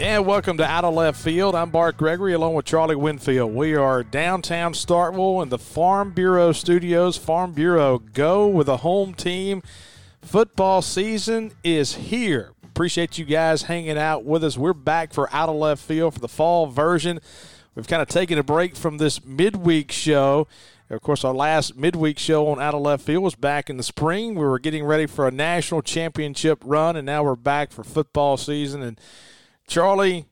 And welcome to Out of Left Field. I'm Bart Gregory along with Charlie Winfield. We are downtown Starkville in the Farm Bureau studios. Farm Bureau, go with a home team. Football season is here. Appreciate you guys hanging out with us. We're back for Out of Left Field for the fall version. We've kind of taken a break from this midweek show. Of course, our last midweek show on Out of Left Field was back in the spring. We were getting ready for a national championship run, and now we're back for football season. And Charlie,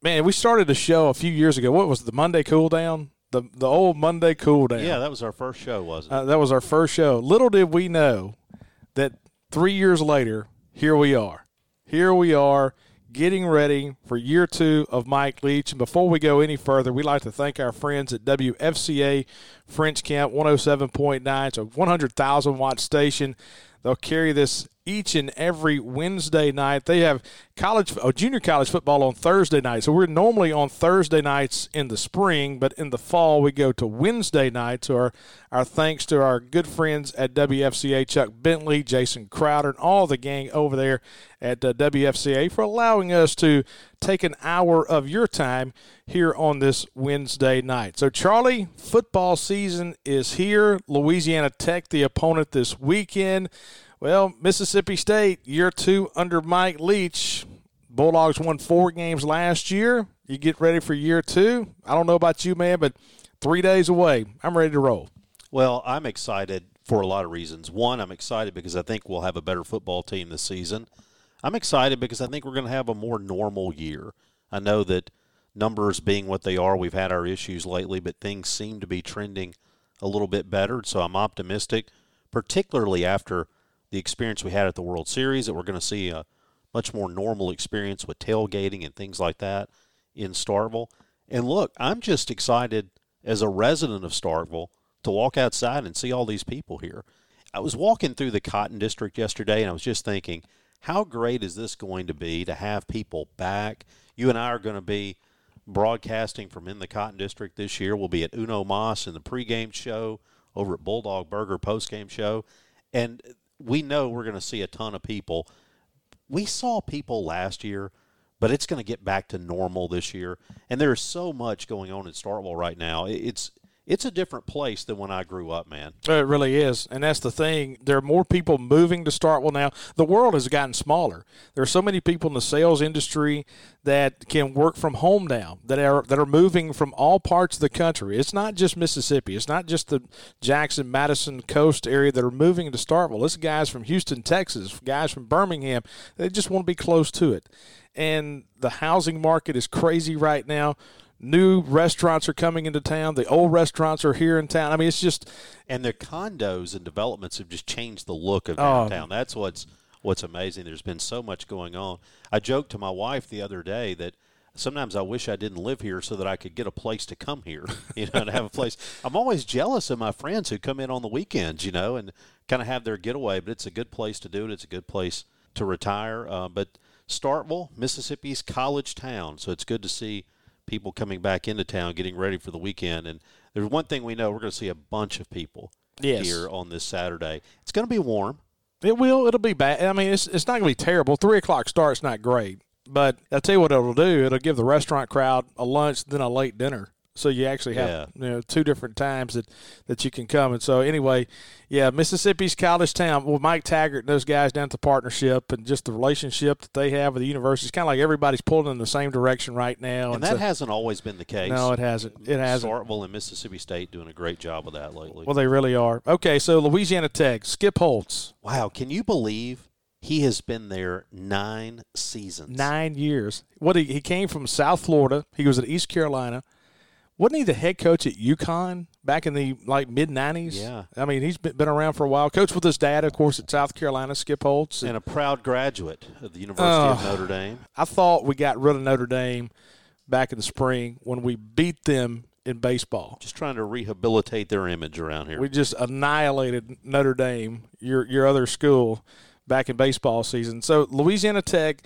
man, we started a show a few years ago. What was it, the Monday Cool Down? The the old Monday Cool Down. Yeah, that was our first show, wasn't it? Uh, that was our first show. Little did we know that three years later, here we are. Here we are getting ready for year two of Mike Leach. And before we go any further, we'd like to thank our friends at WFCA French Camp 107.9. It's a 100,000 watt station. They'll carry this each and every Wednesday night. They have college, oh, junior college football on Thursday night. So we're normally on Thursday nights in the spring, but in the fall we go to Wednesday nights. So our, our thanks to our good friends at WFCA, Chuck Bentley, Jason Crowder, and all the gang over there at uh, WFCA for allowing us to take an hour of your time here on this Wednesday night. So, Charlie, football season is here. Louisiana Tech, the opponent this weekend. Well, Mississippi State, year two under Mike Leach. Bulldogs won four games last year. You get ready for year two. I don't know about you, man, but three days away. I'm ready to roll. Well, I'm excited for a lot of reasons. One, I'm excited because I think we'll have a better football team this season. I'm excited because I think we're going to have a more normal year. I know that numbers being what they are, we've had our issues lately, but things seem to be trending a little bit better. So I'm optimistic, particularly after the experience we had at the World Series, that we're going to see a much more normal experience with tailgating and things like that in Starkville. And look, I'm just excited as a resident of Starkville to walk outside and see all these people here. I was walking through the Cotton District yesterday and I was just thinking, how great is this going to be to have people back? You and I are going to be broadcasting from in the Cotton District this year. We'll be at Uno Moss in the pregame show, over at Bulldog Burger postgame show. And we know we're going to see a ton of people. We saw people last year, but it's going to get back to normal this year. And there's so much going on in Starkville right now. It's it's a different place than when I grew up, man. It really is. And that's the thing. There are more people moving to Starkville now. The world has gotten smaller. There are so many people in the sales industry that can work from home now that are that are moving from all parts of the country. It's not just Mississippi. It's not just the Jackson, Madison coast area that are moving to Starkville. It's guys from Houston, Texas, guys from Birmingham. They just want to be close to it. And the housing market is crazy right now new restaurants are coming into town. The old restaurants are here in town. I mean, it's just and the condos and developments have just changed the look of downtown. Oh. That's what's what's amazing. There's been so much going on. I joked to my wife the other day that sometimes I wish I didn't live here so that I could get a place to come here, you know, to have a place. I'm always jealous of my friends who come in on the weekends, you know, and kind of have their getaway. But it's a good place to do it. It's a good place to retire. Uh, but Starkville, Mississippi's college town, so it's good to see people coming back into town, getting ready for the weekend. And there's one thing we know: we're going to see a bunch of people yes. here on this Saturday. It's going to be warm. It will. It'll be bad. I mean, it's it's not going to be terrible. Three o'clock start's not great, but I'll tell you what it'll do. It'll give the restaurant crowd a lunch, then a late dinner. So you actually have yeah. you know two different times that, that you can come. And so anyway, yeah, Mississippi's college town. Well, Mike Taggart and those guys down at the partnership and just the relationship that they have with the university. It's kind of like everybody's pulling in the same direction right now. And, and that so, hasn't always been the case. No, it hasn't. It hasn't. Starkville and Mississippi State doing a great job of that lately. Well, they really are. Okay, so Louisiana Tech, Skip Holtz. Wow, can you believe he has been there nine seasons? Nine years. What he, he came from South Florida. He was at East Carolina wasn't he the head coach at UConn back in the like mid '90s? Yeah, I mean he's been around for a while. Coached with his dad, of course, at South Carolina, Skip Holtz, and, and a proud graduate of the University uh, of Notre Dame. I thought we got rid of Notre Dame back in the spring when we beat them in baseball. Just trying to rehabilitate their image around here. We just annihilated Notre Dame, your your other school, back in baseball season. So Louisiana Tech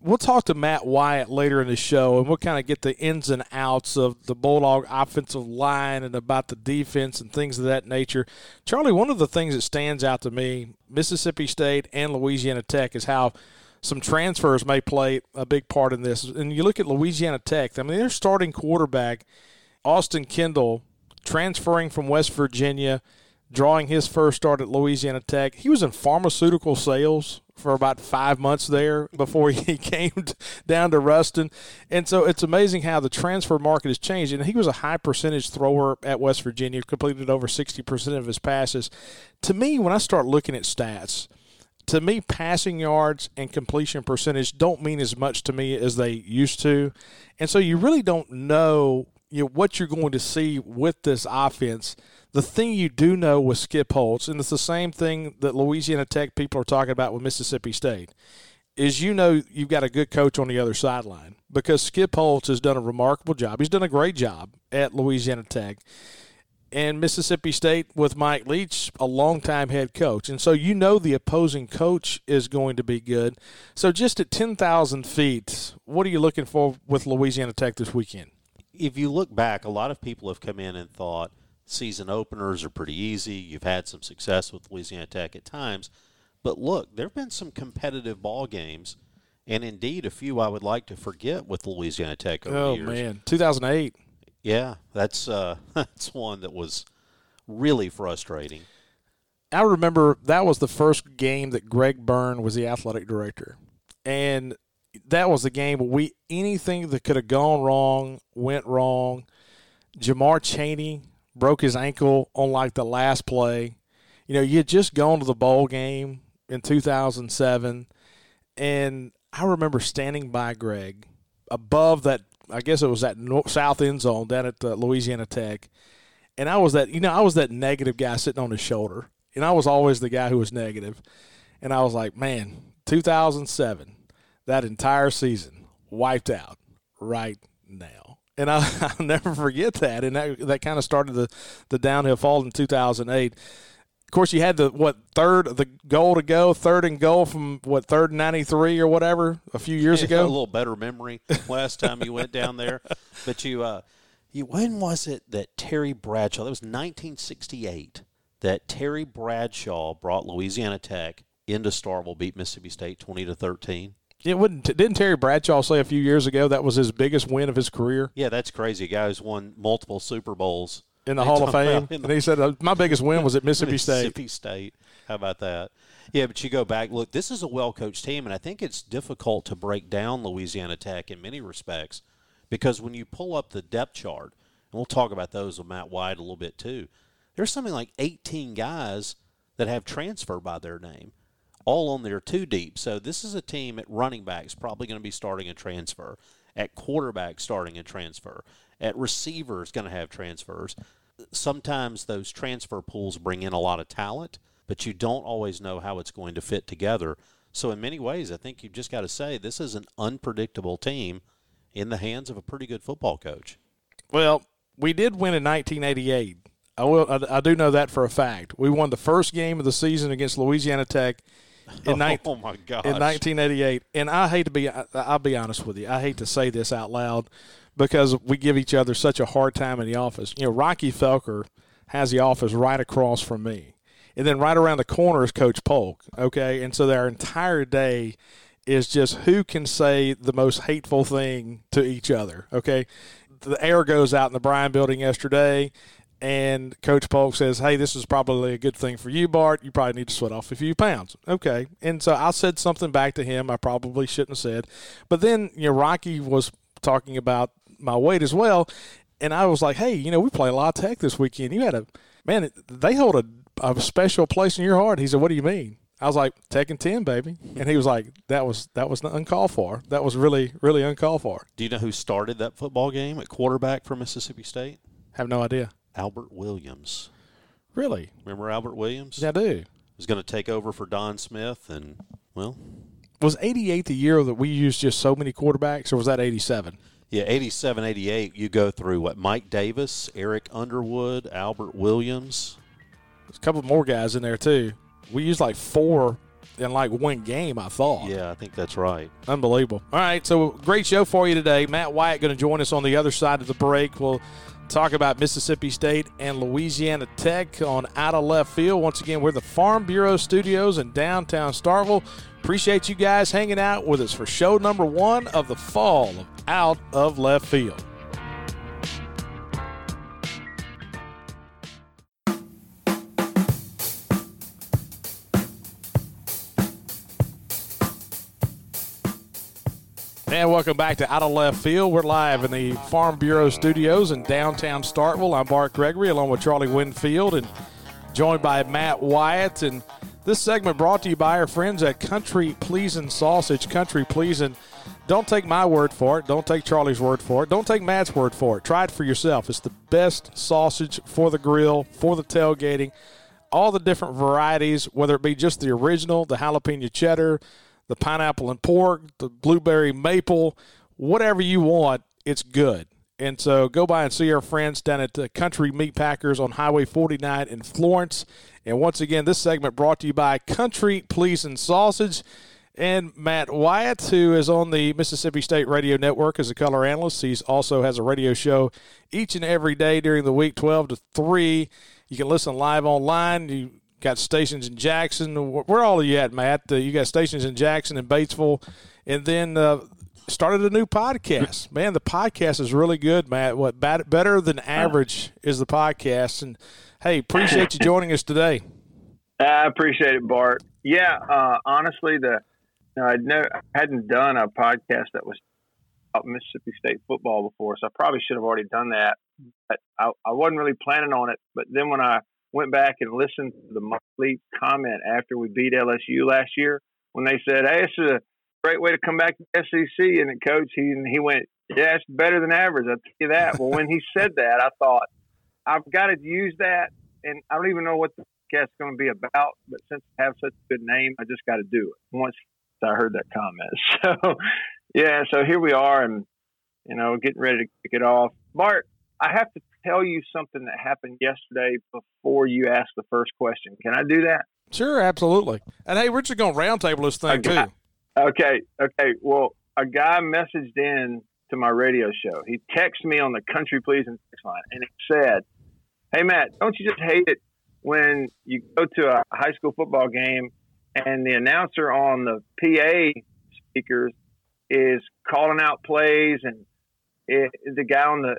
we'll talk to Matt Wyatt later in the show, and we'll kind of get the ins and outs of the Bulldog offensive line and about the defense and things of that nature. Charlie, one of the things that stands out to me, Mississippi State and Louisiana Tech, is how some transfers may play a big part in this. And you look at Louisiana Tech, I mean, their starting quarterback, Austin Kendall, transferring from West Virginia, drawing his first start at Louisiana Tech. He was in pharmaceutical sales for about five months there before he came down to Ruston. And so it's amazing how the transfer market has changed. And he was a high percentage thrower at West Virginia, completed over 60% of his passes. To me, when I start looking at stats, to me, passing yards and completion percentage don't mean as much to me as they used to. And so you really don't know, you know what you're going to see with this offense – the thing you do know with Skip Holtz, and it's the same thing that Louisiana Tech people are talking about with Mississippi State, is you know you've got a good coach on the other sideline because Skip Holtz has done a remarkable job. He's done a great job at Louisiana Tech. And Mississippi State with Mike Leach, a longtime head coach. And so you know the opposing coach is going to be good. So just at 10,000 feet, what are you looking for with Louisiana Tech this weekend? If you look back, a lot of people have come in and thought – season openers are pretty easy. You've had some success with Louisiana Tech at times. But look, there have been some competitive ball games, and indeed a few I would like to forget with Louisiana Tech over oh, the years. man, 2008. Yeah, that's uh, that's one that was really frustrating. I remember that was the first game that Greg Byrne was the athletic director, and that was the game where we anything that could have gone wrong went wrong. Jamar Chaney broke his ankle on like the last play. You know, you had just gone to the bowl game in 2007, and I remember standing by Greg above that. I guess it was that north, south end zone down at uh, Louisiana Tech, and I was that. You know, I was that negative guy sitting on his shoulder, and I was always the guy who was negative, and I was like, man, 2007, that entire season wiped out right now and I, will never forget that. And that, that kind of started the, the downhill fall in 2008. Of course, you had the what third the goal to go, third and goal from what third and ninety three or whatever a few years yeah, ago. A little better memory last time you went down there, but you, uh, you when was it that Terry Bradshaw? That was 1968. That Terry Bradshaw brought Louisiana Tech into Starkville, beat Mississippi State 20 to 13. It wouldn't. Didn't Terry Bradshaw say a few years ago that was his biggest win of his career? Yeah, that's crazy. A guy who's won multiple Super Bowls in the Hall of Fame, the, and he said uh, my biggest win was at Mississippi, State. Mississippi State. State. How about that? Yeah, but you go back. Look, this is a well-coached team, and I think it's difficult to break down Louisiana Tech in many respects because when you pull up the depth chart, and we'll talk about those with Matt Wyatt a little bit too. There's something like 18 guys that have transfer by their name all on there two deep. So this is a team at running backs probably going to be starting a transfer, at quarterback starting a transfer, at receivers going to have transfers. Sometimes those transfer pools bring in a lot of talent, but you don't always know how it's going to fit together. So in many ways, I think you've just got to say this is an unpredictable team in the hands of a pretty good football coach. Well, we did win in 1988. I will. I, I do know that for a fact. We won the first game of the season against Louisiana Tech in, oh, ni- oh my gosh. in 1988. And I hate to be, I, I'll be honest with you, I hate to say this out loud because we give each other such a hard time in the office. You know, Rocky Felker has the office right across from me. And then right around the corner is Coach Polk. Okay. And so their entire day is just who can say the most hateful thing to each other. Okay. The air goes out in the Bryan building yesterday and Coach Polk says, "Hey, this is probably a good thing for you, Bart. You probably need to sweat off a few pounds." Okay, and so I said something back to him I probably shouldn't have said, but then you know Rocky was talking about my weight as well, and I was like, "Hey, you know we play a lot of tech this weekend. You had a man. They hold a, a special place in your heart." He said, "What do you mean?" I was like, "Tekken ten, baby," and he was like, "That was that was uncalled for. That was really really uncalled for." Do you know who started that football game at quarterback for Mississippi State? Have no idea. Albert Williams. Really? Remember Albert Williams? Yeah, I do. Was going to take over for Don Smith, and well, was '88 the year that we used just so many quarterbacks, or was that '87? Yeah, 87, 88, you go through what? Mike Davis, Eric Underwood, Albert Williams. There's a couple more guys in there, too. We used like four in like one game, I thought. Yeah, I think that's right. Unbelievable. All right, so great show for you today. Matt Wyatt going to join us on the other side of the break. We'll talk about Mississippi State and Louisiana Tech on Out of Left Field. Once again, we're the Farm Bureau Studios in downtown Starkville. Appreciate you guys hanging out with us for show number one of the fall of Out of Left Field. And welcome back to Out of Left Field. We're live in the Farm Bureau studios in downtown Starkville. I'm Bart Gregory along with Charlie Winfield and joined by Matt Wyatt. And this segment brought to you by our friends at Country Pleasing Sausage. Country Pleasing. Don't take my word for it. Don't take Charlie's word for it. Don't take Matt's word for it. Try it for yourself. It's the best sausage for the grill, for the tailgating. All the different varieties, whether it be just the original, the jalapeno cheddar, the pineapple and pork, the blueberry maple, whatever you want, it's good. And so go by and see our friends down at the Country Meat Packers on Highway 49 in Florence. And once again, this segment brought to you by Country Pleasing Sausage and Matt Wyatt, who is on the Mississippi State Radio Network as a color analyst. He also has a radio show each and every day during the week, 12 to 3. You can listen live online. You got stations in Jackson. Where all are you at, Matt? Uh, you got stations in Jackson and Batesville, and then uh, started a new podcast. Man, the podcast is really good, Matt. What better than average is the podcast? And hey, appreciate you joining us today. I appreciate it, Bart. Yeah, uh, honestly, the I'd never hadn't done a podcast that was about Mississippi State football before, so I probably should have already done that. But I, I wasn't really planning on it. But then when I went back and listened to the Mike comment after we beat LSU last year when they said, "Hey, this is a great way to come back to SEC." And the coach he he went, "Yeah, it's better than average." I'll tell you that. well, when he said that, I thought I've got to use that, and I don't even know what the podcast's going to be about. But since I have such a good name, I just got to do it. Once I heard that comment, so yeah, so here we are, and you know, getting ready to kick it off. Bart, I have to tell you something that happened yesterday before you ask the first question. Can I do that? Sure, absolutely. And hey, we're just going to roundtable this thing guy, too. Okay, okay. Well, a guy messaged in to my radio show. He texted me on the Country Pleasing text line, and he said, "Hey Matt, don't you just hate it when you go to a high school football game and the announcer on the PA speakers is calling out plays and it, the guy on the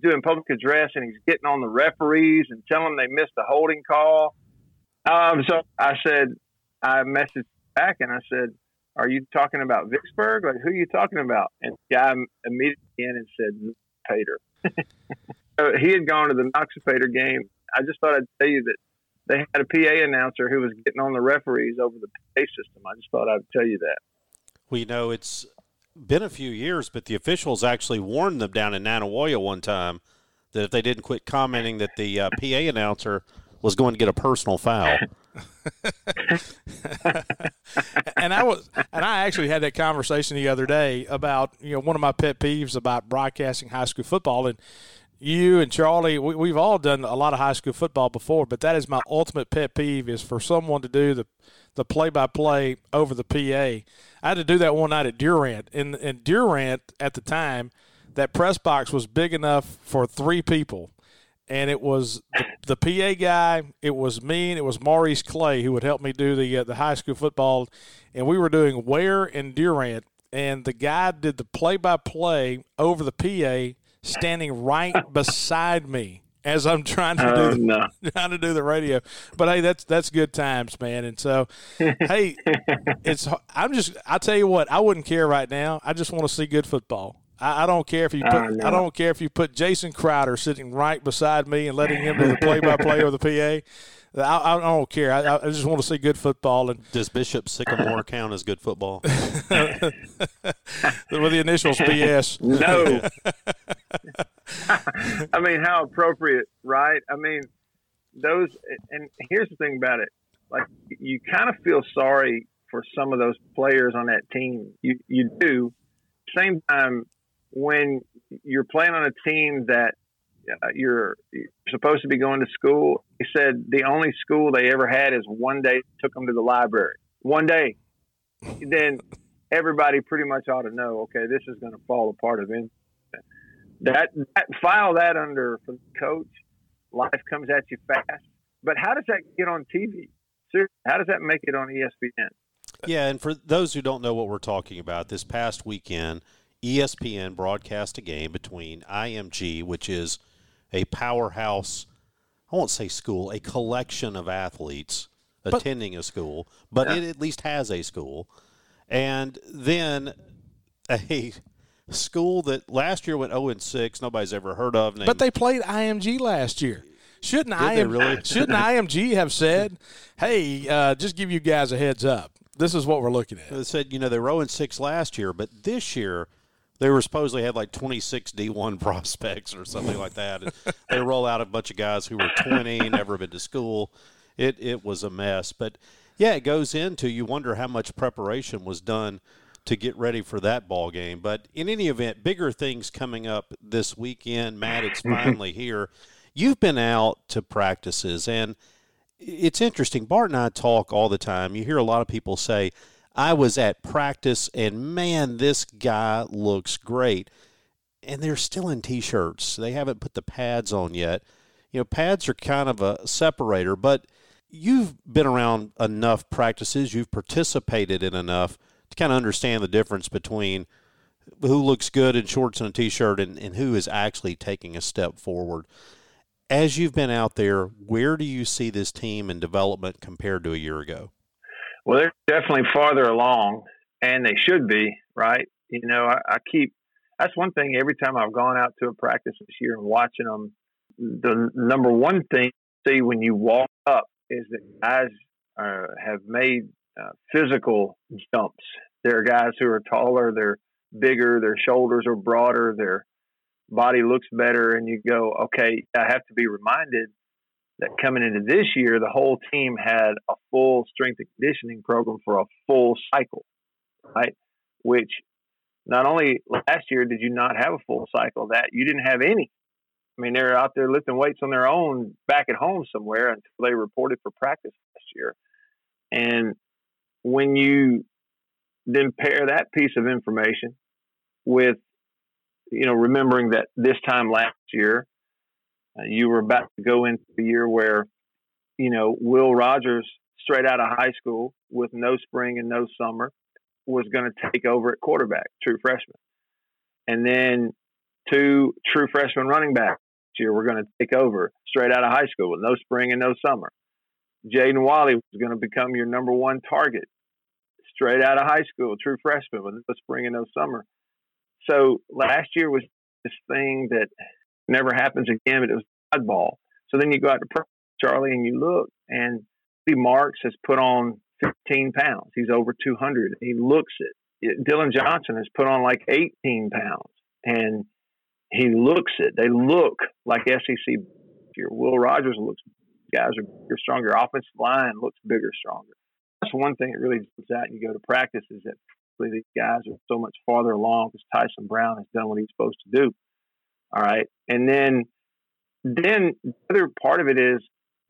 doing public address and he's getting on the referees and telling them they missed a holding call. Um, so I said, I messaged back and I said, "Are you talking about Vicksburg? Like, who are you talking about?" And the guy immediately in and said, "Pater." so he had gone to the Knox Pater game. I just thought I'd tell you that they had a PA announcer who was getting on the referees over the PA system. I just thought I'd tell you that. Well, you know, it's been a few years, but the officials actually warned them down in Nanih one time that if they didn't quit commenting that the uh, PA announcer was going to get a personal foul. and I was, and I actually had that conversation the other day about you know one of my pet peeves about broadcasting high school football, and you and Charlie, we, have all done a lot of high school football before, but that is my ultimate pet peeve is for someone to do the the play by play over the PA. I had to do that one night at Durant. And, and Durant at the time, that press box was big enough for three people. And it was the, the PA guy, it was me, and it was Maurice Clay who would help me do the uh, the high school football. And we were doing Weir and Durant. And the guy did the play by play over the PA standing right beside me as I'm trying to do oh, the, no. trying to do the radio. But hey, that's that's good times, man. And so, hey, it's I'm just I tell you what, I wouldn't care right now. I just want to see good football. I, I don't care if you put oh, no. I don't care if you put Jason Crowder sitting right beside me and letting him do the play by play of the PA. I, I, don't care. I, I, just want to see good football. And does Bishop Sycamore count as good football? With the initials BS. No. I mean, how appropriate, right? I mean, those. And here's the thing about it: like, you kind of feel sorry for some of those players on that team. You you do. Same time, when you're playing on a team that uh, you're, you're supposed to be going to school, he said the only school they ever had is one day took them to the library. One day, then everybody pretty much ought to know. Okay, this is going to fall apart eventually that, that file that under for the coach. Life comes at you fast. But how does that get on TV? Seriously, how does that make it on ESPN? Yeah, and for those who don't know what we're talking about, this past weekend, ESPN broadcast a game between IMG, which is a powerhouse, I won't say school, a collection of athletes but, attending a school, but yeah. it at least has a school, and then a school that last year went 0 and 6, nobody's ever heard of. Named, but they played IMG last year. Shouldn't really? shouldn't IMG have said, "Hey, uh, just give you guys a heads up. This is what we're looking at." They said, you know, they were 0 and 6 last year, but this year they were supposedly had like 26 D1 prospects or something like that. And they roll out a bunch of guys who were 20, never been to school. It it was a mess, but yeah, it goes into you wonder how much preparation was done to get ready for that ball game. But in any event, bigger things coming up this weekend. Matt, it's mm-hmm. finally here. You've been out to practices, and it's interesting. Bart and I talk all the time. You hear a lot of people say, I was at practice, and man, this guy looks great. And they're still in t shirts. They haven't put the pads on yet. You know, pads are kind of a separator, but you've been around enough practices, you've participated in enough to kind of understand the difference between who looks good in shorts and a t-shirt and, and who is actually taking a step forward. As you've been out there, where do you see this team in development compared to a year ago? Well, they're definitely farther along, and they should be, right? You know, I, I keep that's one thing every time I've gone out to a practice this year and watching them. The number one thing you see when you walk up is that guys uh, have made uh, physical jumps. There are guys who are taller, they're bigger, their shoulders are broader, their body looks better, and you go, okay, I have to be reminded that coming into this year, the whole team had a full strength and conditioning program for a full cycle, right? Which not only last year did you not have a full cycle, that you didn't have any. I mean, they're out there lifting weights on their own back at home somewhere until they reported for practice last year. And when you then pair that piece of information with, you know, remembering that this time last year, uh, you were about to go into the year where, you know, Will Rogers, straight out of high school with no spring and no summer, was going to take over at quarterback, true freshman. And then two true freshman running backs year were going to take over straight out of high school with no spring and no summer. Jaden Walley was going to become your number one target straight out of high school, true freshman with the spring and no summer. So last year was this thing that never happens again, but it was oddball. So then you go out to Charlie and you look, and Steve Marks has put on 15 pounds. He's over 200. He looks it. Dillon Johnson has put on like 18 pounds, and he looks it. They look like SEC. Will Rogers looks. Guys are bigger, stronger. Offensive line looks bigger, stronger. That's one thing that really jumps out. And You go to practice is that these guys are so much farther along because Tyson Brown has done what he's supposed to do. All right, and then then the other part of it is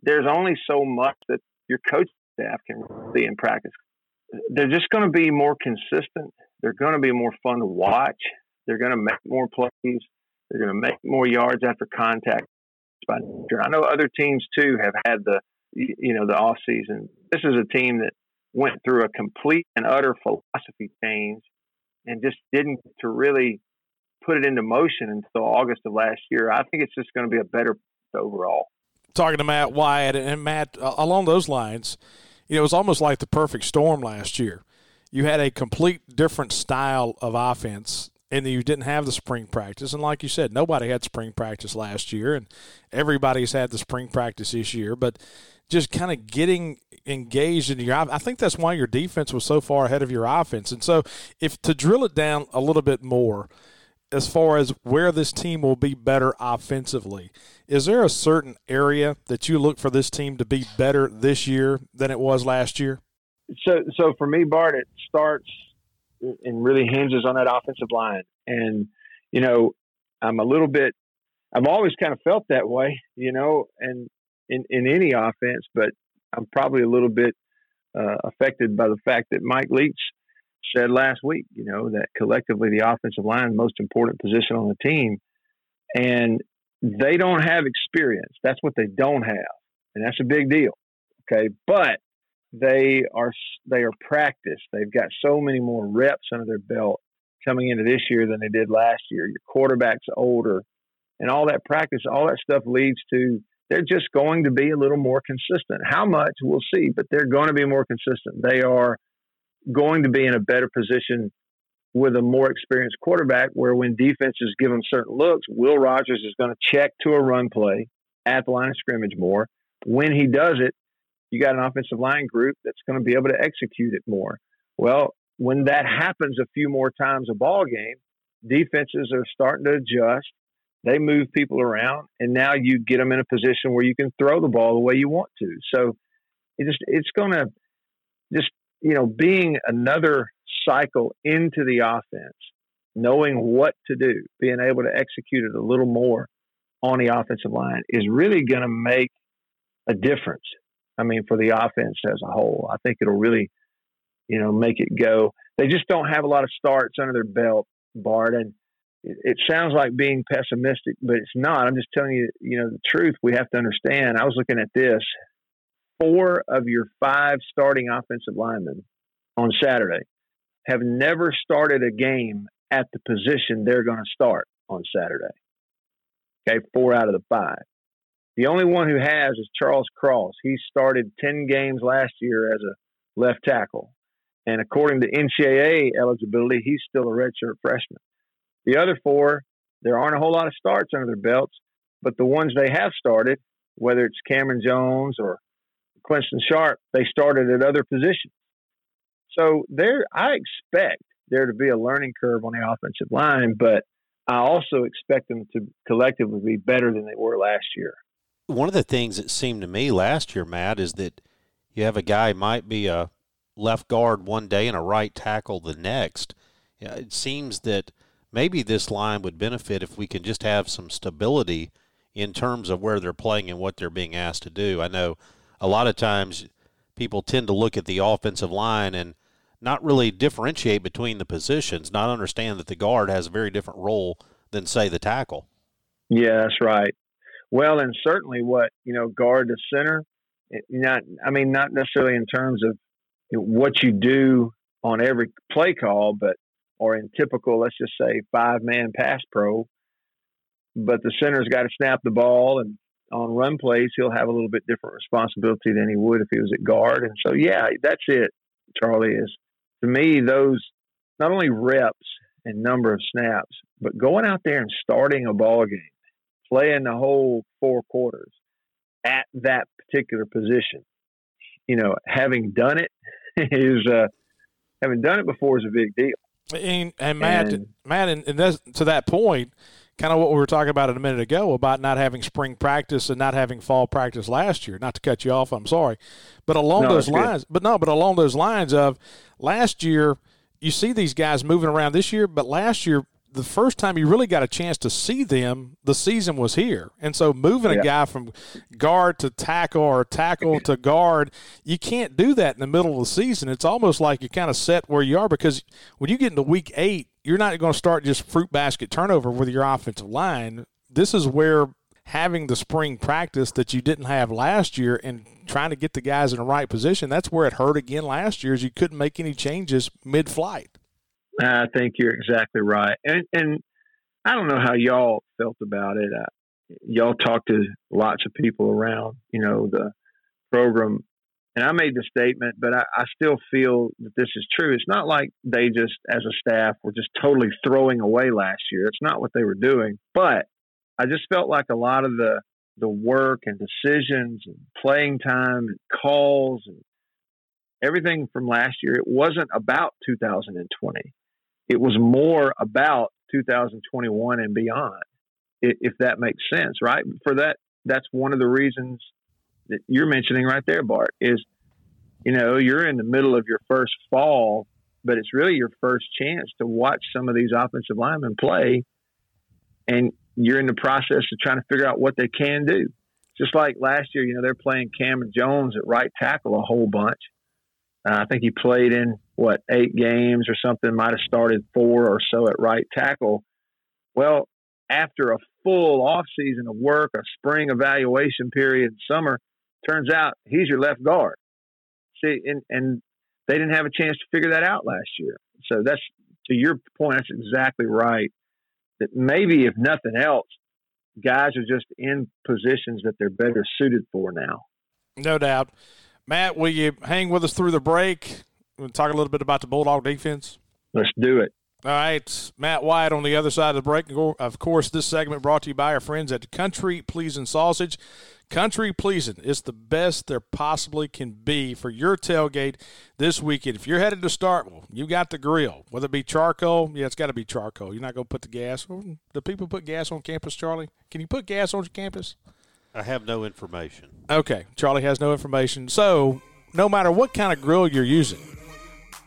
there's only so much that your coach staff can see in practice. They're just going to be more consistent. They're going to be more fun to watch. They're going to make more plays. They're going to make more yards after contact. I know other teams too have had the you know the off season. This is a team that went through a complete and utter philosophy change and just didn't to really put it into motion until August of last year. I think it's just going to be a better overall. Talking to Matt Wyatt and Matt uh, along those lines, you know, it was almost like the perfect storm last year. You had a complete different style of offense and you didn't have the spring practice. And like you said, nobody had spring practice last year, and everybody's had the spring practice this year. But just kind of getting engaged in your, I think that's why your defense was so far ahead of your offense. And so, if to drill it down a little bit more, as far as where this team will be better offensively, is there a certain area that you look for this team to be better this year than it was last year? So, so for me, Bart, it starts and really hinges on that offensive line. And, you know, I'm a little bit, I've always kind of felt that way, you know, and in, in any offense, but I'm probably a little bit uh, affected by the fact that Mike Leach said last week, you know, that collectively the offensive line, most important position on the team. and they don't have experience. That's what they don't have, and that's a big deal. Okay, but they are they are practiced. They've got so many more reps under their belt coming into this year than they did last year. Your quarterback's older, and all that practice, all that stuff leads to they're just going to be a little more consistent. How much we'll see, but they're going to be more consistent. They are going to be in a better position with a more experienced quarterback where when defenses give them certain looks, Will Rogers is going to check to a run play at the line of scrimmage more. When he does it, you got an offensive line group that's going to be able to execute it more. Well, when that happens a few more times a ball game, defenses are starting to adjust. They move people around, and now you get them in a position where you can throw the ball the way you want to. So it just it's going to just you know being another cycle into the offense, knowing what to do, being able to execute it a little more on the offensive line is really going to make a difference. I mean, for the offense as a whole, I think it'll really, you know, make it go. They just don't have a lot of starts under their belt, Bart, and it, it sounds like being pessimistic, but it's not. I'm just telling you, you know, the truth. We have to understand. I was looking at this: four of your five starting offensive linemen on Saturday have never started a game at the position they're going to start on Saturday. Okay, four out of the five. The only one who has is Charles Cross. He started 10 games last year as a left tackle. And according to NCAA eligibility, he's still a redshirt freshman. The other four, there aren't a whole lot of starts under their belts, but the ones they have started, whether it's Cameron Jones or Quinton Sharp, they started at other positions. So there, I expect there to be a learning curve on the offensive line, but I also expect them to collectively be better than they were last year. One of the things that seemed to me last year, Matt, is that you have a guy might be a left guard one day and a right tackle the next. It seems that maybe this line would benefit if we can just have some stability in terms of where they're playing and what they're being asked to do. I know a lot of times people tend to look at the offensive line and not really differentiate between the positions, not understand that the guard has a very different role than, say, the tackle. Yeah, that's right. Well, and certainly what, you know, guard to center, eh, not, I mean, not necessarily in terms of what you do on every play call, but, or in typical, let's just say five man pass pro, but the center's got to snap the ball and on run plays, he'll have a little bit different responsibility than he would if he was at guard. And so, yeah, that's it, Charlie, is to me, those not only reps and number of snaps, but going out there and starting a ball game, playing the whole four quarters at that particular position. You know, having done it is uh, having done it before is a big deal. And, and Matt, and, Matt, and, and to that point, kind of what we were talking about a minute ago about not having spring practice and not having fall practice last year. Not to cut you off, I'm sorry, but along no, those lines, good. but no, but along those lines of last year, you see these guys moving around this year, but last year the first time you really got a chance to see them, the season was here. And so moving yeah. a guy from guard to tackle or tackle to guard, you can't do that in the middle of the season. It's almost like you're kind of set where you are because when you get into week eight, you're not going to start just fruit basket turnover with your offensive line. This is where having the spring practice that you didn't have last year and trying to get the guys in the right position, that's where it hurt again last year is you couldn't make any changes mid-flight. I think you're exactly right, and and I don't know how y'all felt about it. Uh, y'all talked to lots of people around, you know, the program, and I made the statement, but I, I still feel that this is true. It's not like they just, as a staff, were just totally throwing away last year. It's not what they were doing, but I just felt like a lot of the the work and decisions and playing time and calls and everything from last year, it wasn't about 2020 it was more about 2021 and beyond, if that makes sense, right? For that, that's one of the reasons that you're mentioning right there, Bart, is, you know, you're in the middle of your first fall, but it's really your first chance to watch some of these offensive linemen play. And you're in the process of trying to figure out what they can do. Just like last year, you know, they're playing Cameron Jones at right tackle a whole bunch. Uh, I think he played in what eight games or something. Might have started four or so at right tackle. Well, after a full off season of work, a spring evaluation period, summer, turns out he's your left guard. See, and, and they didn't have a chance to figure that out last year. So that's to your point. That's exactly right. That maybe if nothing else, guys are just in positions that they're better suited for now. No doubt. Matt, will you hang with us through the break? We'll talk a little bit about the Bulldog defense. Let's do it. All right, Matt Wyatt on the other side of the break. Of course, this segment brought to you by our friends at Country Pleasing Sausage. Country Pleasing is the best there possibly can be for your tailgate this weekend. If you're headed to Starkville, you got the grill. Whether it be charcoal, yeah, it's got to be charcoal. You're not going to put the gas. Do people put gas on campus, Charlie? Can you put gas on your campus? I have no information. Okay, Charlie has no information. So, no matter what kind of grill you're using,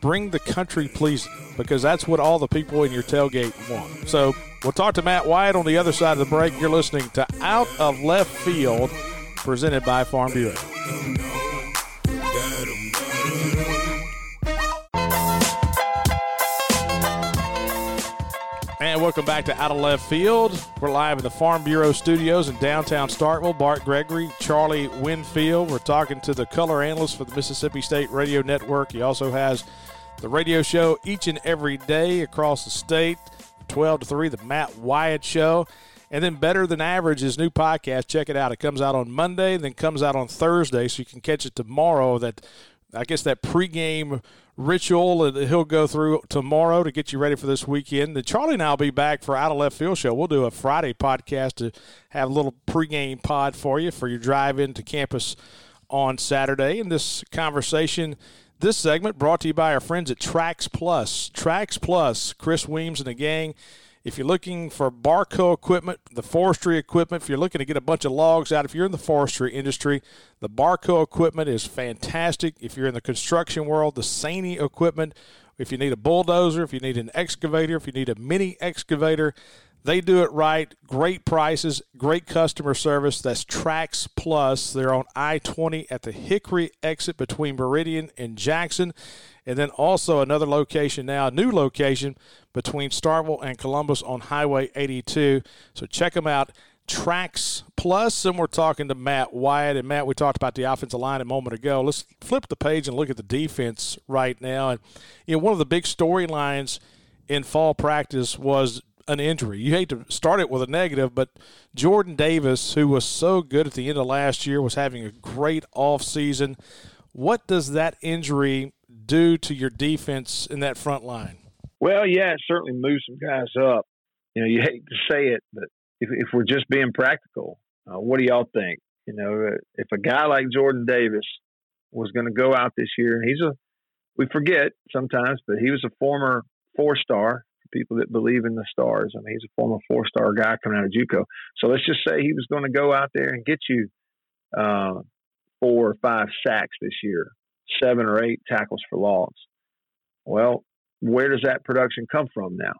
bring the country pleasing because that's what all the people in your tailgate want. So we'll talk to Matt Wyatt on the other side of the break. You're listening to Out of Left Field, presented by Farm Bureau. Welcome back to Out of Left Field. We're live in the Farm Bureau studios in downtown Starkville. Bart Gregory, Charlie Winfield. We're talking to the color analyst for the Mississippi State Radio Network. He also has the radio show each and every day across the state, 12 to 3, the Matt Wyatt Show. And then Better Than Average, his new podcast. Check it out. It comes out on Monday, then comes out on Thursday, so you can catch it tomorrow. That I guess that pregame ritual that he'll go through tomorrow to get you ready for this weekend. Then Charlie and I will be back for Out of Left Field Show. We'll do a Friday podcast to have a little pregame pod for you for your drive into campus on Saturday. And this conversation – this segment brought to you by our friends at Trax Plus. Trax Plus, Chris Weems and the gang. If you're looking for Barko equipment, the forestry equipment, if you're looking to get a bunch of logs out, if you're in the forestry industry, the Barko equipment is fantastic. If you're in the construction world, the Sany equipment, if you need a bulldozer, if you need an excavator, if you need a mini excavator, they do it right. Great prices, great customer service. That's Trax Plus. They're on I 20 at the Hickory exit between Meridian and Jackson. And then also another location now, a new location between Starkville and Columbus on Highway 82. So check them out. Trax Plus. And we're talking to Matt Wyatt. And Matt, we talked about the offensive line a moment ago. Let's flip the page and look at the defense right now. And you know, one of the big storylines in fall practice was an injury. You hate to start it with a negative, but Jordan Davis, who was so good at the end of last year, was having a great off season. What does that injury do to your defense in that front line? Well, yeah, it certainly moves some guys up. You know, you hate to say it, but if, if we're just being practical, uh, what do y'all think? You know, uh, if a guy like Jordan Davis was going to go out this year, and he's a, we forget sometimes, but he was a former four star people that believe in the stars. I mean, he's a former four star guy coming out of JUCO. So let's just say he was going to go out there and get you uh, four or five sacks this year, seven or eight tackles for loss. Well, where does that production come from now?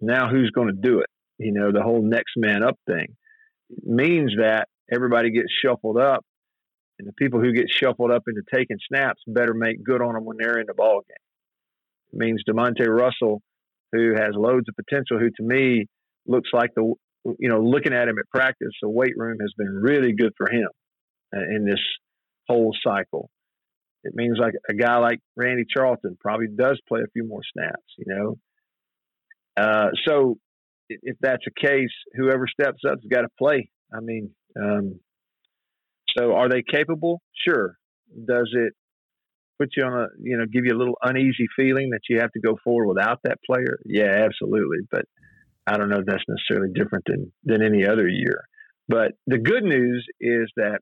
Now, who's going to do it? You know, the whole next man up thing means that everybody gets shuffled up, and the people who get shuffled up into taking snaps better make good on them when they're in the ball game. It means Demonte Russell who has loads of potential, who to me looks like the, you know, looking at him at practice, the weight room has been really good for him uh, in this whole cycle. It means like a guy like Randy Charlton probably does play a few more snaps, you know. Uh, so if that's the case, whoever steps up has got to play. I mean, um, so are they capable? Sure. Does it put you on a you know give you a little uneasy feeling that you have to go forward without that player? Yeah absolutely but i don't know if that's necessarily different than than any other year. But the good news is that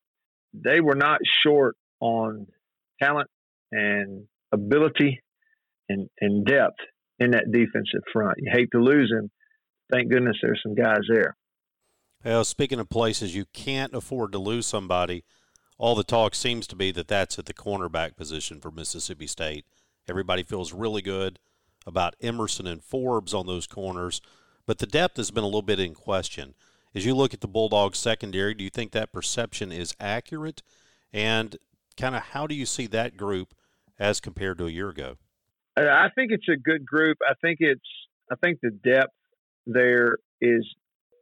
they were not short on talent and ability and, and depth in that defensive front. You hate to lose him thank goodness there's some guys there. Well speaking of places you can't afford to lose somebody all the talk seems to be that that's at the cornerback position for Mississippi State. Everybody feels really good about Emerson and Forbes on those corners, but the depth has been a little bit in question. As you look at the Bulldogs secondary, do you think that perception is accurate? And kind of how do you see that group as compared to a year ago? I think it's a good group. I think it's I think the depth there is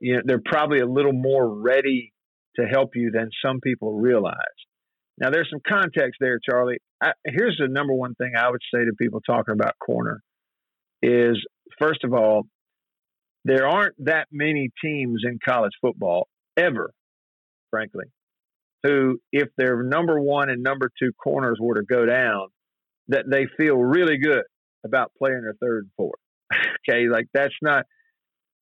you know, they're probably a little more ready to help you than some people realize. Now, there's some context there, Charlie. I, here's the number one thing I would say to people talking about corner is first of all, there aren't that many teams in college football ever, frankly, who, if their number one and number two corners were to go down, that they feel really good about playing their third and fourth. okay, like that's not.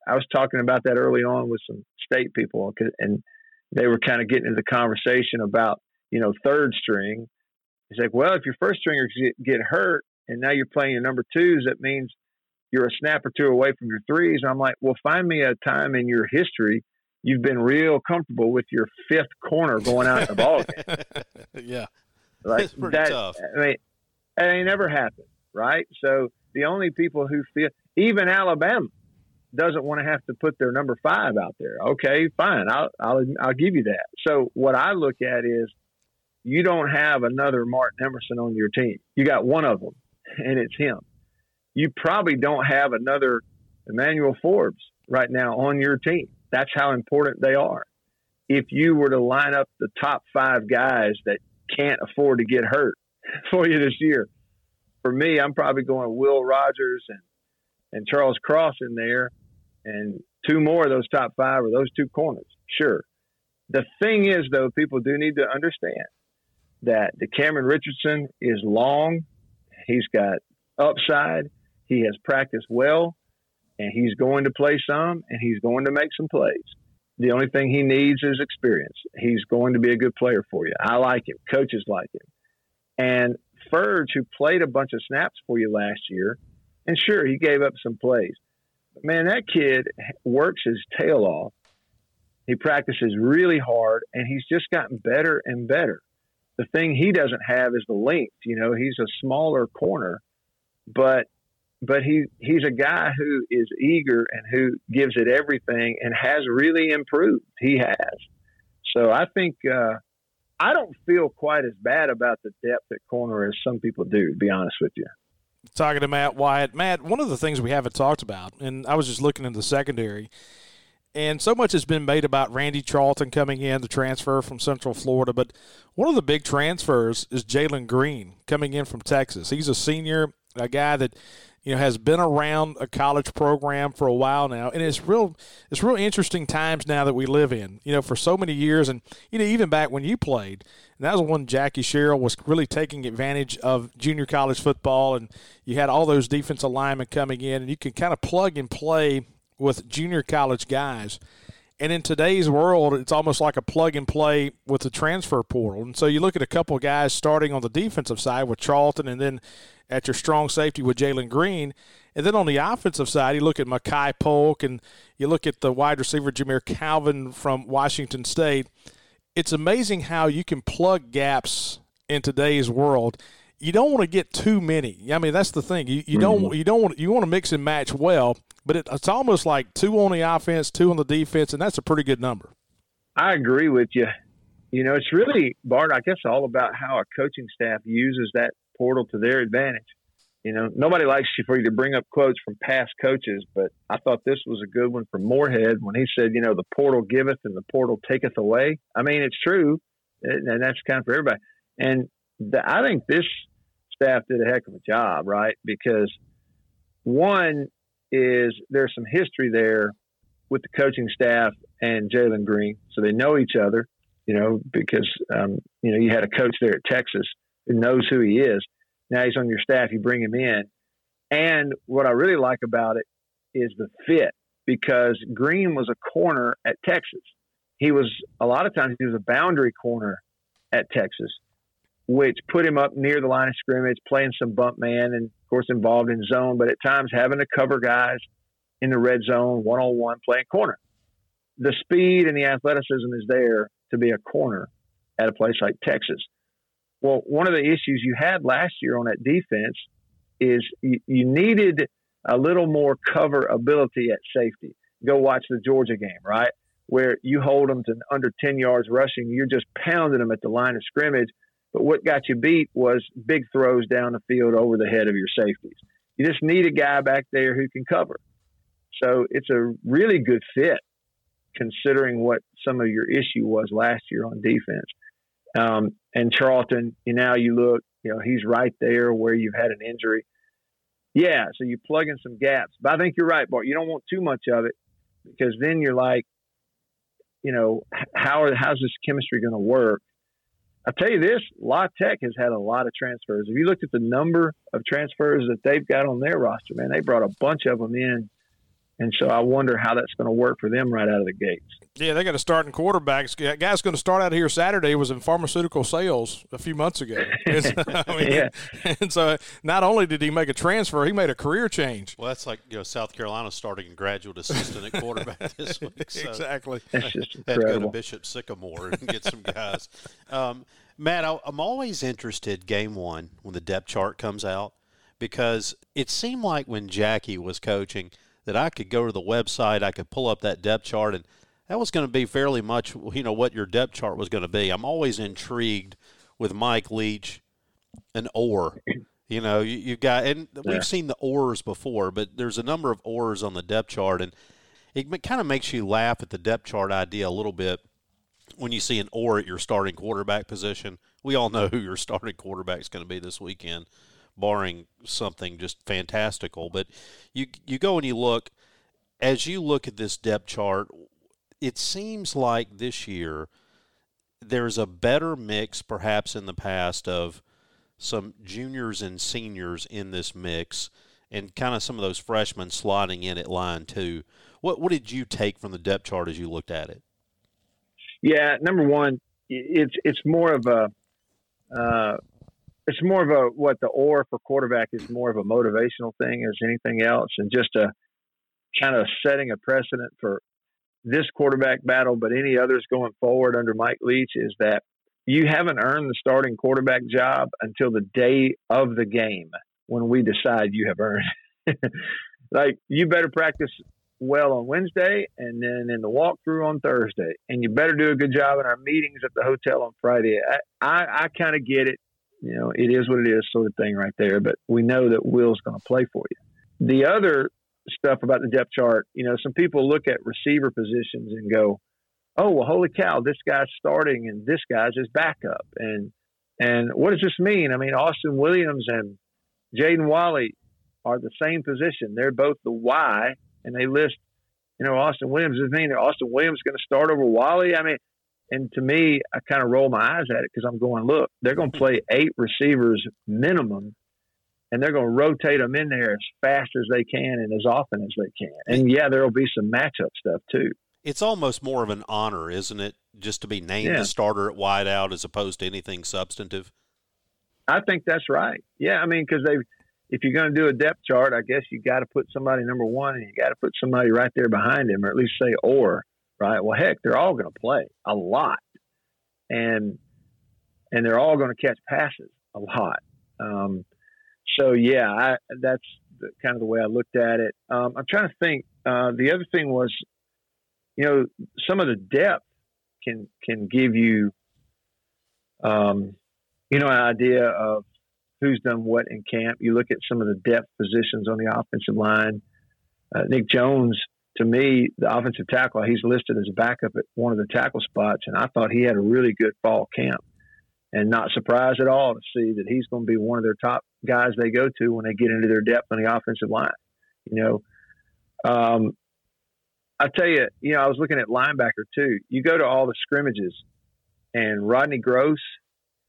I was talking about that early on with some state people, and they were kind of getting into the conversation about you know third string. It's like, well, if your first stringers get hurt and now you're playing your number twos, that means you're a snap or two away from your threes. And I'm like, well, find me a time in your history you've been real comfortable with your fifth corner going out in the ball game. yeah, like that. Tough. I mean, it ain't never happened, right? So the only people who feel, even Alabama, doesn't want to have to put their number five out there. Okay, fine, I'll I'll I'll give you that. So what I look at is, you don't have another Martin Emerson on your team. You got one of them, and it's him. You probably don't have another Emmanuel Forbes right now on your team. That's how important they are. If you were to line up the top five guys that can't afford to get hurt for you this year, for me, I'm probably going Will Rogers and and Charles Cross in there, and two more of those top five are those two corners. Sure. The thing is, though, people do need to understand that DeCamerion Richardson is long. He's got upside. He has practiced well and he's going to play some and he's going to make some plays. The only thing he needs is experience. He's going to be a good player for you. I like him. Coaches like him. And Furdge, who played a bunch of snaps for you last year, and sure, he gave up some plays. Man, that kid works his tail off. He practices really hard, and he's just gotten better and better. The thing he doesn't have is the length. You know, he's a smaller corner, but but he he's a guy who is eager and who gives it everything and has really improved. He has. So I think uh, I don't feel quite as bad about the depth at corner as some people do. To be honest with you. Talking to Matt Wyatt, Matt. One of the things we haven't talked about, and I was just looking in the secondary, and so much has been made about Randy Charlton coming in, the transfer from Central Florida. But one of the big transfers is Jalen Green coming in from Texas. He's a senior, a guy that you know, has been around a college program for a while now, and it's real. It's real interesting times now that we live in. You know, for so many years, and you know, even back when you played, and that was when Jackie Sherrill was really taking advantage of junior college football, and you had all those defensive linemen coming in, and you can kind of plug and play with junior college guys. And in today's world, it's almost like a plug and play with the transfer portal. And so you look at a couple of guys starting on the defensive side with Charlton, and then at your strong safety with Jalen Green. And then on the offensive side, you look at Makai Polk and you look at the wide receiver Jamire Calvin from Washington State. It's amazing how you can plug gaps in today's world. You don't want to get too many. I mean, that's the thing. You, you mm-hmm. don't you don't want you want to mix and match well, but it, it's almost like two on the offense, two on the defense, and that's a pretty good number. I agree with you. You know, it's really Bart. I guess all about how a coaching staff uses that portal to their advantage. You know, nobody likes you for you to bring up quotes from past coaches, but I thought this was a good one from Moorhead when he said, you know, the portal giveth and the portal taketh away. I mean, it's true, and that's kind of for everybody. And the, I think this staff did a heck of a job, right? Because one is there's some history there with the coaching staff and Jalen Green, so they know each other. You know, because um, you know you had a coach there at Texas who knows who he is. Now he's on your staff, you bring him in. And what I really like about it is the fit because Green was a corner at Texas. He was a lot of times he was a boundary corner at Texas, which put him up near the line of scrimmage, playing some bump man and course involved in zone, but at times having to cover guys in the red zone, one on one, playing corner. The speed and the athleticism is there to be a corner at a place like Texas. Well, one of the issues you had last year on that defense is you, you needed a little more cover ability at safety. Go watch the Georgia game, right? Where you hold them to under 10 yards rushing, you're just pounding them at the line of scrimmage. But what got you beat was big throws down the field over the head of your safeties. You just need a guy back there who can cover. So it's a really good fit considering what some of your issue was last year on defense. Um, and Charlton, you now you look, you know, he's right there where you've had an injury. Yeah, so you plug in some gaps. But I think you're right, Bart. You don't want too much of it because then you're like, you know, how are, how's this chemistry going to work? I'll tell you this, La Tech has had a lot of transfers. If you looked at the number of transfers that they've got on their roster, man, they brought a bunch of them in and so I wonder how that's going to work for them right out of the gates. Yeah, they got a starting quarterback. That guy's going to start out here Saturday was in pharmaceutical sales a few months ago. And so, I mean, yeah. and so not only did he make a transfer, he made a career change. Well, that's like you know South Carolina starting a graduate assistant at quarterback this week. So exactly. That's just incredible. Had to go to Bishop Sycamore and get some guys. Um, Matt, I'm always interested game one when the depth chart comes out because it seemed like when Jackie was coaching – that I could go to the website, I could pull up that depth chart, and that was going to be fairly much, you know, what your depth chart was going to be. I'm always intrigued with Mike Leach and Orr. You know, you, you got, and yeah. we've seen the Orrs before, but there's a number of Orrs on the depth chart, and it kind of makes you laugh at the depth chart idea a little bit when you see an Orr at your starting quarterback position. We all know who your starting quarterback is going to be this weekend barring something just fantastical. But you you go and you look as you look at this depth chart, it seems like this year there's a better mix perhaps in the past of some juniors and seniors in this mix and kind of some of those freshmen sliding in at line two. What what did you take from the depth chart as you looked at it? Yeah, number one, it's it's more of a uh, it's more of a what the or for quarterback is more of a motivational thing as anything else, and just a kind of setting a precedent for this quarterback battle, but any others going forward under Mike Leach is that you haven't earned the starting quarterback job until the day of the game when we decide you have earned. like you better practice well on Wednesday and then in the walkthrough on Thursday, and you better do a good job in our meetings at the hotel on Friday. I, I, I kind of get it you know, it is what it is sort of thing right there. But we know that Will's going to play for you. The other stuff about the depth chart, you know, some people look at receiver positions and go, "Oh, well, holy cow, this guy's starting and this guy's his backup." And and what does this mean? I mean, Austin Williams and Jaden Walley are the same position. They're both the Y, and they list, you know, Austin Williams. Does mean Austin Williams is going to start over Walley? I mean, and to me, I kind of roll my eyes at it because I'm going, look, they're going to play eight receivers minimum, and they're going to rotate them in there as fast as they can and as often as they can. And yeah, there will be some matchup stuff too. It's almost more of an honor, isn't it, just to be named yeah. the starter at wideout as opposed to anything substantive? I think that's right. Yeah, I mean, because they, if you're going to do a depth chart, I guess you got to put somebody number one, and you got to put somebody right there behind him, or at least say or right? Well, heck, they're all going to play a lot, and and they're all going to catch passes a lot. Um, so yeah, I, that's the, kind of the way I looked at it. Um, I'm trying to think. Uh, the other thing was, you know, some of the depth can can give you, um, you know, an idea of who's done what in camp. You look at some of the depth positions on the offensive line. Uh, Nick Jones to me, the offensive tackle, he's listed as a backup at one of the tackle spots, and I thought he had a really good fall camp. And not surprised at all to see that he's going to be one of their top guys they go to when they get into their depth on the offensive line. You know, um, I tell you, you know, I was looking at linebacker too. You go to all the scrimmages, and Rodney Groce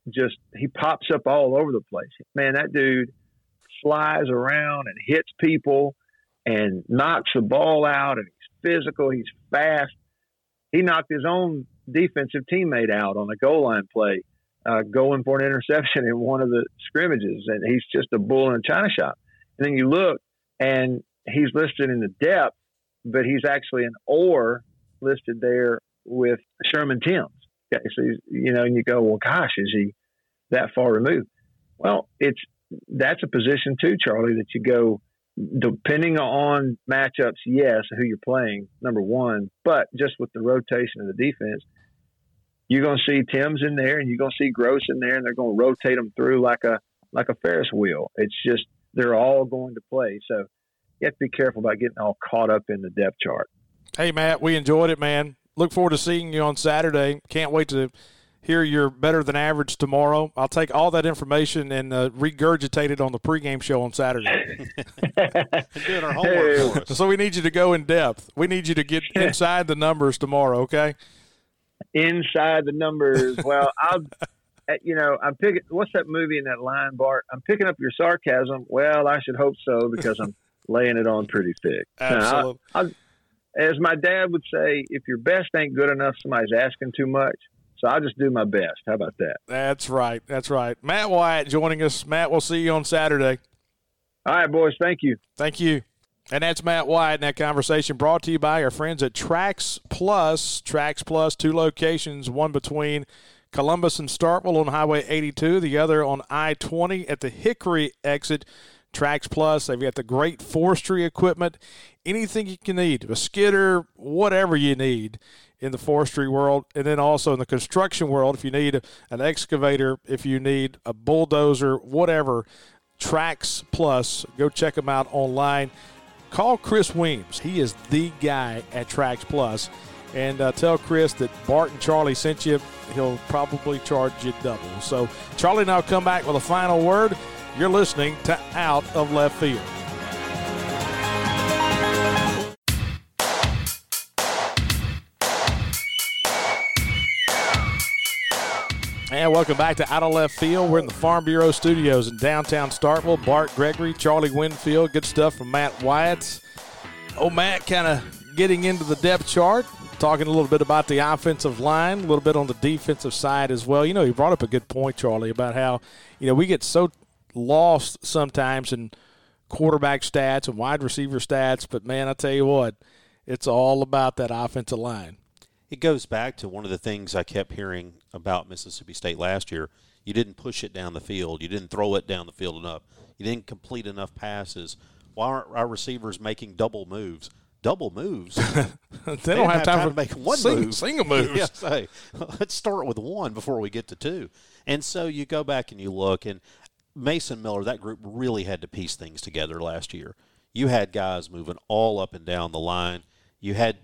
just he pops up all over the place. Man, that dude flies around and hits people and knocks the ball out, and he's physical, he's fast. He knocked his own defensive teammate out on a goal line play, uh, going for an interception in one of the scrimmages, and he's just a bull in a china shop. And then you look, and he's listed in the depth, but he's actually an or listed there with Sherman Timms. Okay, so you know, and you go, well, gosh, is he that far removed? Well, it's that's a position too, Charlie, that you go depending on matchups, yes, who you're playing, number one, but just with the rotation of the defense, you're going to see Timms in there and you're going to see Groce in there, and they're going to rotate them through like a like a Ferris wheel. It's just they're all going to play, so you have to be careful about getting all caught up in the depth chart. Hey, Matt, we enjoyed it, man. Look forward to seeing you on Saturday. Can't wait to hear you're better than average tomorrow. I'll take all that information and uh, regurgitate it on the pregame show on Saturday. doing our homework for us. so we need you to go in depth. We need you to get inside the numbers tomorrow, okay? Inside the numbers. Well, I'll, uh, you know, I'm picking. What's that movie in that line, Bart? I'm picking up your sarcasm. Well, I should hope so because I'm laying it on pretty thick. Absolutely. Now, I, I, as my dad would say, if your best ain't good enough, somebody's asking too much. So I'll just do my best. How about that? That's right. That's right. Matt Wyatt joining us. Matt, we'll see you on Saturday. All right, boys. Thank you. Thank you. And that's Matt Wyatt in that conversation brought to you by our friends at Trax Plus. Trax Plus, two locations, one between Columbus and Starkville on Highway 82, the other on I 20 at the Hickory exit. Trax Plus, they've got the great forestry equipment, anything you can need, a skidder, whatever you need in the forestry world, and then also in the construction world, if you need an excavator, if you need a bulldozer, whatever, Trax Plus, go check them out online. Call Chris Weems. He is the guy at Trax Plus. And uh, tell Chris that Bart and Charlie sent you. He'll probably charge you double. So, Charlie I'll come back with a final word. You're listening to Out of Left Field. And welcome back to Out of Left Field. We're in the Farm Bureau studios in downtown Starkville. Bart Gregory, Charlie Winfield. Good stuff from Matt Wyatt. Oh, Matt kind of getting into the depth chart, talking a little bit about the offensive line, a little bit on the defensive side as well. You know, you brought up a good point, Charlie, about how, you know, we get so lost sometimes in quarterback stats and wide receiver stats, but man, I tell you what, it's all about that offensive line. It goes back to one of the things I kept hearing about Mississippi State last year. You didn't push it down the field. You didn't throw it down the field enough. You didn't complete enough passes. Why aren't our receivers making double moves? Double moves. they, they don't have, have time, time, to make one sing, move. Single moves. yeah, say, let's start with one before we get to two. And so you go back and you look, and Mason Miller, that group really had to piece things together last year. You had guys moving all up and down the line. You had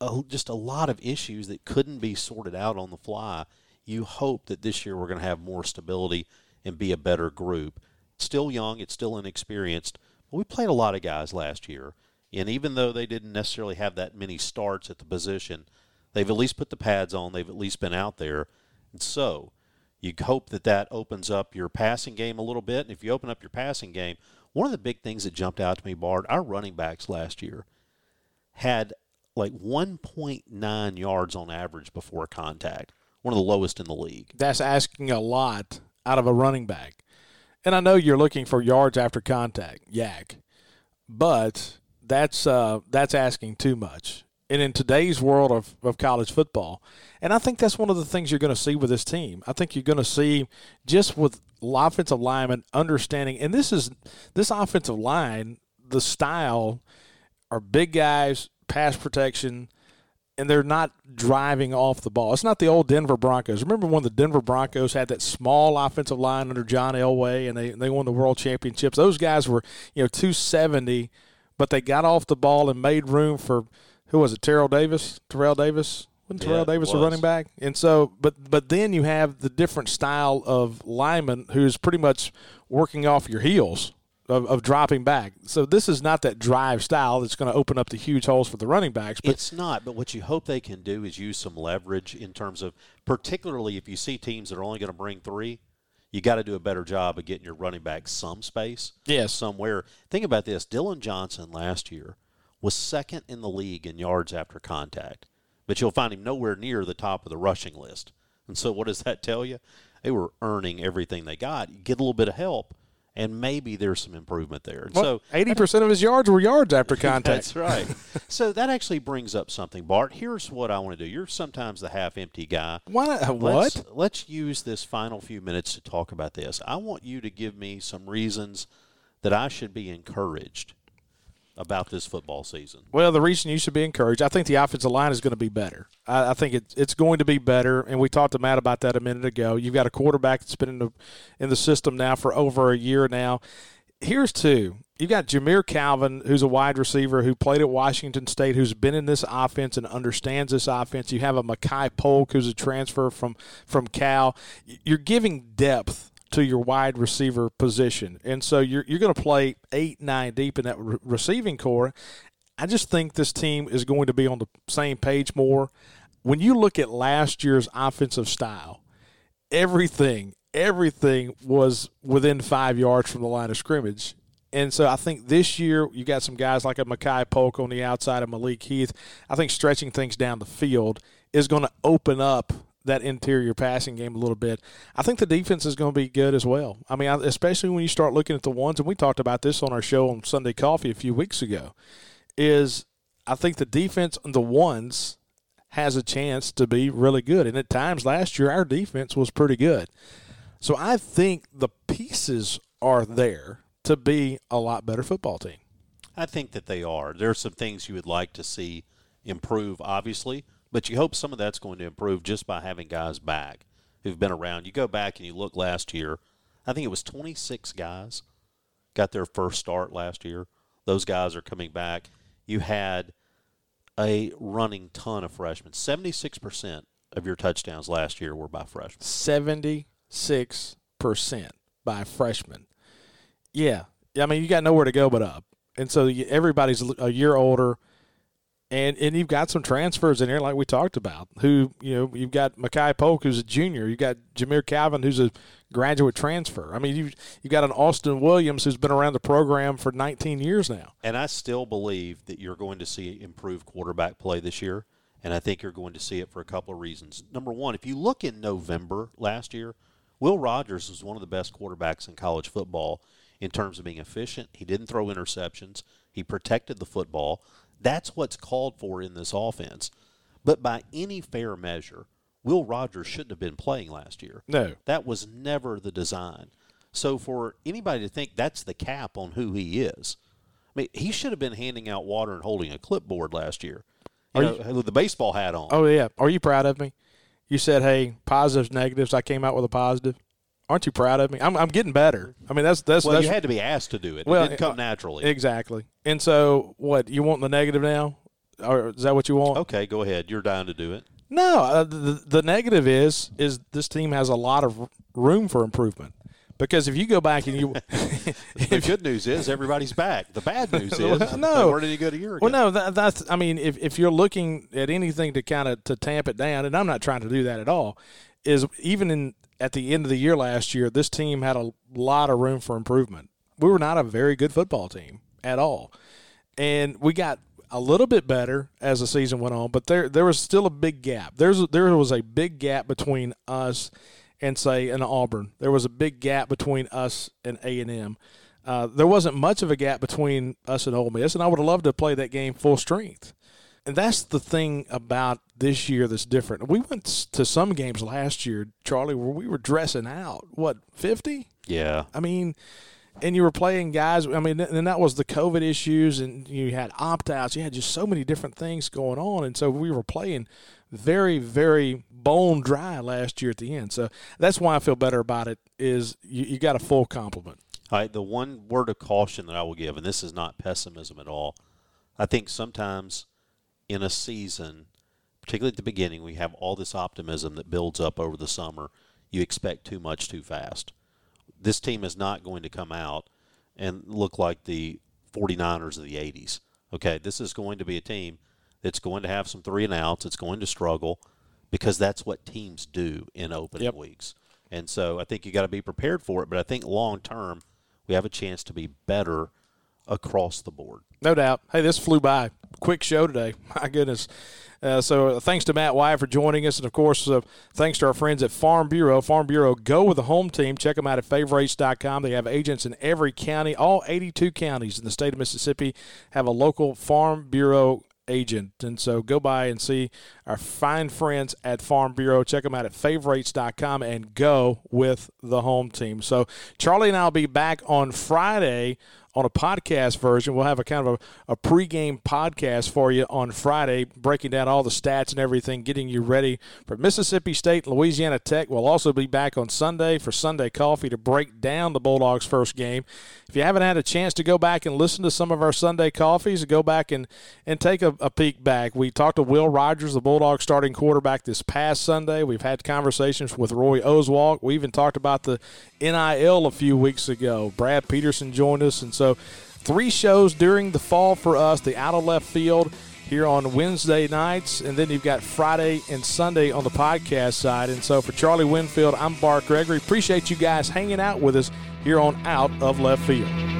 a, just a lot of issues that couldn't be sorted out on the fly. You hope that this year we're going to have more stability and be a better group. It's still young, it's still inexperienced, but we played a lot of guys last year. And even though they didn't necessarily have that many starts at the position, they've at least put the pads on, they've at least been out there. And so you hope that that opens up your passing game a little bit. And if you open up your passing game, one of the big things that jumped out to me, Bart, our running backs last year had like 1.9 yards on average before contact, one of the lowest in the league. That's asking a lot out of a running back. And I know you're looking for yards after contact, yak, but that's uh, that's asking too much. And in today's world of, of college football, and I think that's one of the things you're going to see with this team. I think you're going to see just with offensive linemen understanding, and this is this offensive line, the style are big guys, pass protection, and they're not driving off the ball. It's not the old Denver Broncos. Remember when the Denver Broncos had that small offensive line under John Elway and they, they won the world championships? Those guys were, you know, 270, but they got off the ball and made room for who was it? Terrell Davis? Terrell Davis? Wasn't Terrell Yeah, Davis a running back? And so, but but then you have the different style of lineman who's pretty much working off your heels of, of dropping back. So this is not that drive style that's going to open up the huge holes for the running backs. But It's not, but what you hope they can do is use some leverage in terms of, particularly if you see teams that are only going to bring three, you got to do a better job of getting your running back some space. Yes. Somewhere. Think about this Dillon Johnson last year was second in the league in yards after contact, but you'll find him nowhere near the top of the rushing list. And so, what does that tell you? They were earning everything they got. You get a little bit of help, and maybe there's some improvement there. And so, eighty percent of his yards were yards after contact. that's right. so that actually brings up something, Bart. Here's what I want to do. You're sometimes the half-empty guy. Why? Not, uh, what? Let's, let's use this final few minutes to talk about this. I want you to give me some reasons that I should be encouraged about this football season. Well, the reason you should be encouraged, I think the offensive line is going to be better. I, I think it's it's going to be better, and we talked to Matt about that a minute ago. You've got a quarterback that's been in the in the system now for over a year now. here's two. You've got Jamire Calvin, who's a wide receiver who played at Washington State, who's been in this offense and understands this offense. You have a Makai Polk, who's a transfer from from Cal. You're giving depth to your wide receiver position, and so you're you're going to play eight nine deep in that re- receiving core. I just think this team is going to be on the same page more. When you look at last year's offensive style, everything everything was within five yards from the line of scrimmage. And so I think this year you got some guys like a Makai Polk on the outside of Malik Heath. I think stretching things down the field is going to open up that interior passing game a little bit. I think the defense is going to be good as well. I mean, especially when you start looking at the ones, and we talked about this on our show on Sunday Coffee a few weeks ago, is I think the defense on the ones has a chance to be really good. And at times last year, our defense was pretty good. So I think the pieces are there to be a lot better football team. I think that they are. There are some things you would like to see improve, obviously, but you hope some of that's going to improve just by having guys back who've been around. You go back and you look last year, I think it was 26 guys got their first start last year. Those guys are coming back. You had a running ton of freshmen. 76% of your touchdowns last year were by freshmen. 76% by freshmen. Yeah. I mean, you got nowhere to go but up. And so everybody's a year older. And and you've got some transfers in there, like we talked about. Who you know you've got Makai Polk, who's a junior. You've got Jamire Calvin, who's a graduate transfer. I mean, you you've got an Austin Williams who's been around the program for 19 years now. And I still believe that you're going to see improved quarterback play this year, and I think you're going to see it for a couple of reasons. Number one, if you look in November last year, Will Rogers was one of the best quarterbacks in college football in terms of being efficient. He didn't throw interceptions. He protected the football. That's what's called for in this offense. But by any fair measure, Will Rogers shouldn't have been playing last year. No. That was never the design. So for anybody to think that's the cap on who he is, I mean, he should have been handing out water and holding a clipboard last year. You know, you, with the baseball hat on. Oh yeah. Are you proud of me? You said, "Hey, positives, negatives." I came out with a positive. Aren't you proud of me? I'm, I'm getting better. I mean, that's that's well, that's, you had to be asked to do it. Well, it didn't come naturally. Exactly. And so, what you want the negative now, or is that what you want? Okay, go ahead. You're dying to do it. No, uh, the the negative is is this team has a lot of room for improvement. Because if you go back and you, the good news is everybody's back. The bad news is no. Where did he go to year ago? Well, no, that, that's. I mean, if, if you're looking at anything to kind of to tamp it down, and I'm not trying to do that at all, is even in at the end of the year last year, this team had a lot of room for improvement. We were not a very good football team at all. And we got a little bit better as the season went on, but there there was still a big gap. There's there was a big gap between us and say an Auburn. There was a big gap between us and A and M. Uh, there wasn't much of a gap between us and Ole Miss, and I would have loved to play that game full strength and that's the thing about this year that's different. We went to some games last year, Charlie, where we were dressing out. What fifty? Yeah. I mean, and you were playing guys. I mean, and that was the COVID issues, and you had opt outs. You had just so many different things going on, and so we were playing very, very bone dry last year at the end. So that's why I feel better about it. Is you, you got a full complement. All right. The one word of caution that I will give, and this is not pessimism at all. I think sometimes in a season, particularly at the beginning, we have all this optimism that builds up over the summer. You expect too much too fast. This team is not going to come out and look like the 49ers of the 80s. Okay, this is going to be a team that's going to have some three and outs. It's going to struggle because that's what teams do in opening yep. weeks. And so I think you got to be prepared for it. But I think long term, we have a chance to be better across the board. No doubt. Hey, this flew by. Quick show today. My goodness. Uh, so uh, thanks to Matt Wyatt for joining us, and of course, uh, thanks to our friends at Farm Bureau. Farm Bureau, go with the home team. Check them out at favorites.com. They have agents in every county. All 82 counties in the state of Mississippi have a local Farm Bureau agent. And so go by and see our fine friends at Farm Bureau. Check them out at favorites.com and go with the home team. So Charlie and I will be back on Friday on a podcast version. We'll have a kind of a, a pregame podcast for you on Friday, breaking down all the stats and everything, getting you ready for Mississippi State Louisiana Tech. We'll also be back on Sunday for Sunday Coffee to break down the Bulldogs' first game. If you haven't had a chance to go back and listen to some of our Sunday coffees, go back and, and take a, a peek back. We talked to Will Rogers, the Bulldogs starting quarterback, this past Sunday. We've had conversations with Roy Oswalt. We even talked about the NIL a few weeks ago. Brad Peterson joined us. And so, three shows during the fall for us the out of left field here on Wednesday nights, and then you've got Friday and Sunday on the podcast side. And so, for Charlie Winfield, I'm Bart Gregory. Appreciate you guys hanging out with us here on Out of Left Field.